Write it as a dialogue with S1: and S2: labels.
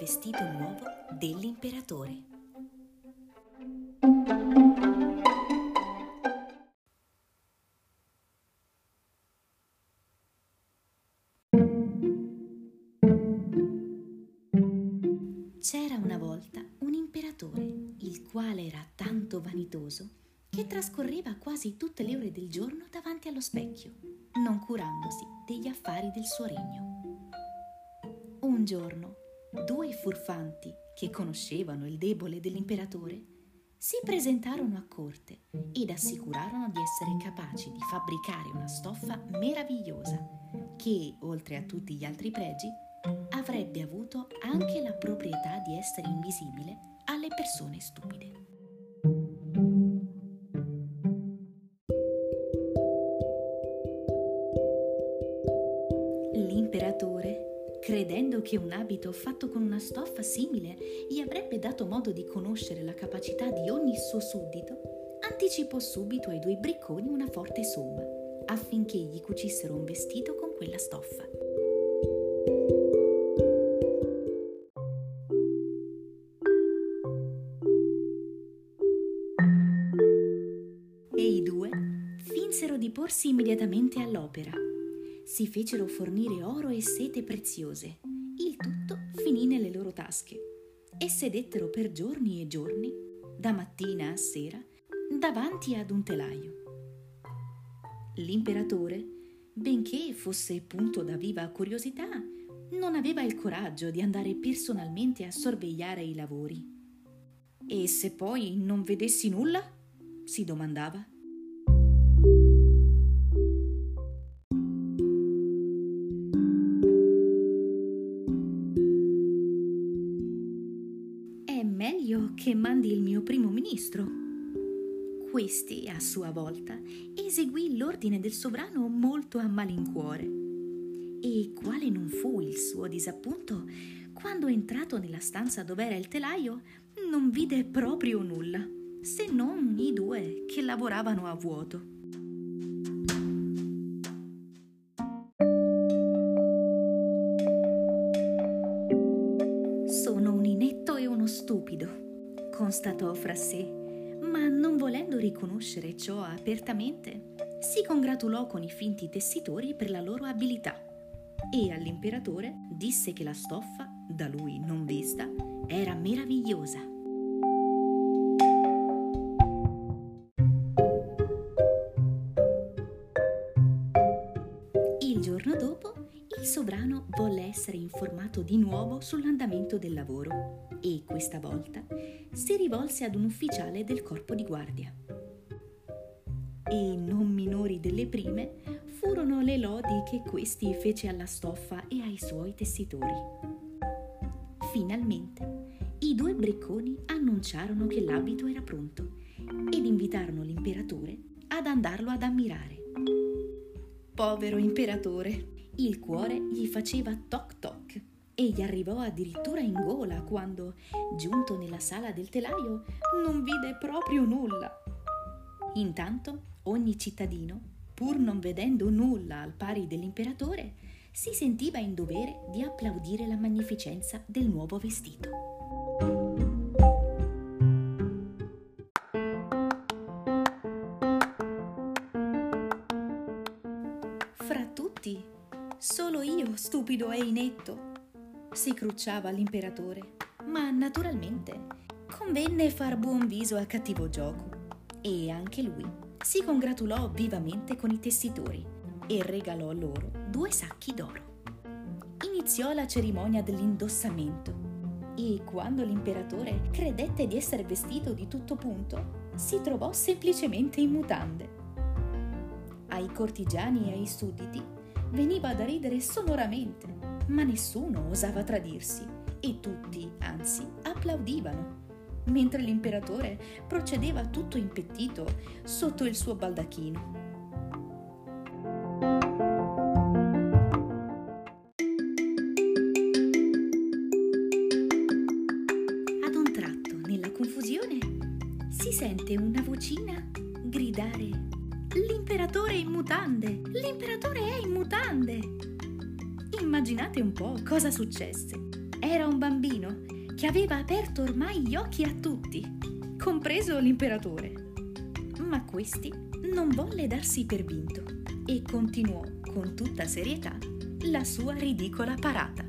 S1: vestito nuovo dell'imperatore. C'era una volta un imperatore, il quale era tanto vanitoso che trascorreva quasi tutte le ore del giorno davanti allo specchio, non curandosi degli affari del suo regno. Un giorno, due furfanti che conoscevano il debole dell'imperatore si presentarono a corte ed assicurarono di essere capaci di fabbricare una stoffa meravigliosa che, oltre a tutti gli altri pregi, avrebbe avuto anche la proprietà di essere invisibile alle persone stupide. L'imperatore, credendo che un abito fatto con una stoffa simile gli avrebbe dato modo di conoscere la capacità di ogni suo suddito, anticipò subito ai due bricconi una forte somma affinché gli cucissero un vestito con quella stoffa. di porsi immediatamente all'opera. Si fecero fornire oro e sete preziose. Il tutto finì nelle loro tasche e sedettero per giorni e giorni, da mattina a sera, davanti ad un telaio. L'imperatore, benché fosse punto da viva curiosità, non aveva il coraggio di andare personalmente a sorvegliare i lavori. E se poi non vedessi nulla? si domandava. Che mandi il mio primo ministro. Questi, a sua volta, eseguì l'ordine del sovrano molto a malincuore. E quale non fu il suo disappunto quando, entrato nella stanza dov'era il telaio, non vide proprio nulla, se non i due che lavoravano a vuoto. Sono un inetto e uno stupido, constatò fra sé, ma non volendo riconoscere ciò apertamente, si congratulò con i finti tessitori per la loro abilità e all'imperatore disse che la stoffa, da lui non vista, era meravigliosa. Il giorno dopo il sovrano volle essere informato di nuovo sull'andamento del lavoro e questa volta si rivolse ad un ufficiale del corpo di guardia. E non minori delle prime furono le lodi che questi fece alla stoffa e ai suoi tessitori. Finalmente i due bricconi annunciarono che l'abito era pronto ed invitarono l'imperatore ad andarlo ad ammirare. Povero imperatore, il cuore gli faceva toc toc e gli arrivò addirittura in gola quando, giunto nella sala del telaio, non vide proprio nulla. Intanto ogni cittadino, pur non vedendo nulla al pari dell'imperatore, si sentiva in dovere di applaudire la magnificenza del nuovo vestito. Solo io, stupido e inetto, si crucciava l'imperatore, ma naturalmente convenne far buon viso al cattivo gioco e anche lui si congratulò vivamente con i tessitori e regalò loro due sacchi d'oro. Iniziò la cerimonia dell'indossamento e quando l'imperatore credette di essere vestito di tutto punto, si trovò semplicemente in mutande. Ai cortigiani e ai sudditi veniva da ridere sonoramente, ma nessuno osava tradirsi e tutti, anzi, applaudivano, mentre l'imperatore procedeva tutto impettito sotto il suo baldacchino. Ad un tratto, nella confusione, si sente una vocina gridare L'imperatore è in mutande! L'imperatore è in mutande! Immaginate un po' cosa successe. era un bambino che aveva aperto ormai gli occhi a tutti, compreso l'imperatore. Ma questi non volle darsi per vinto e continuò con tutta serietà la sua ridicola parata.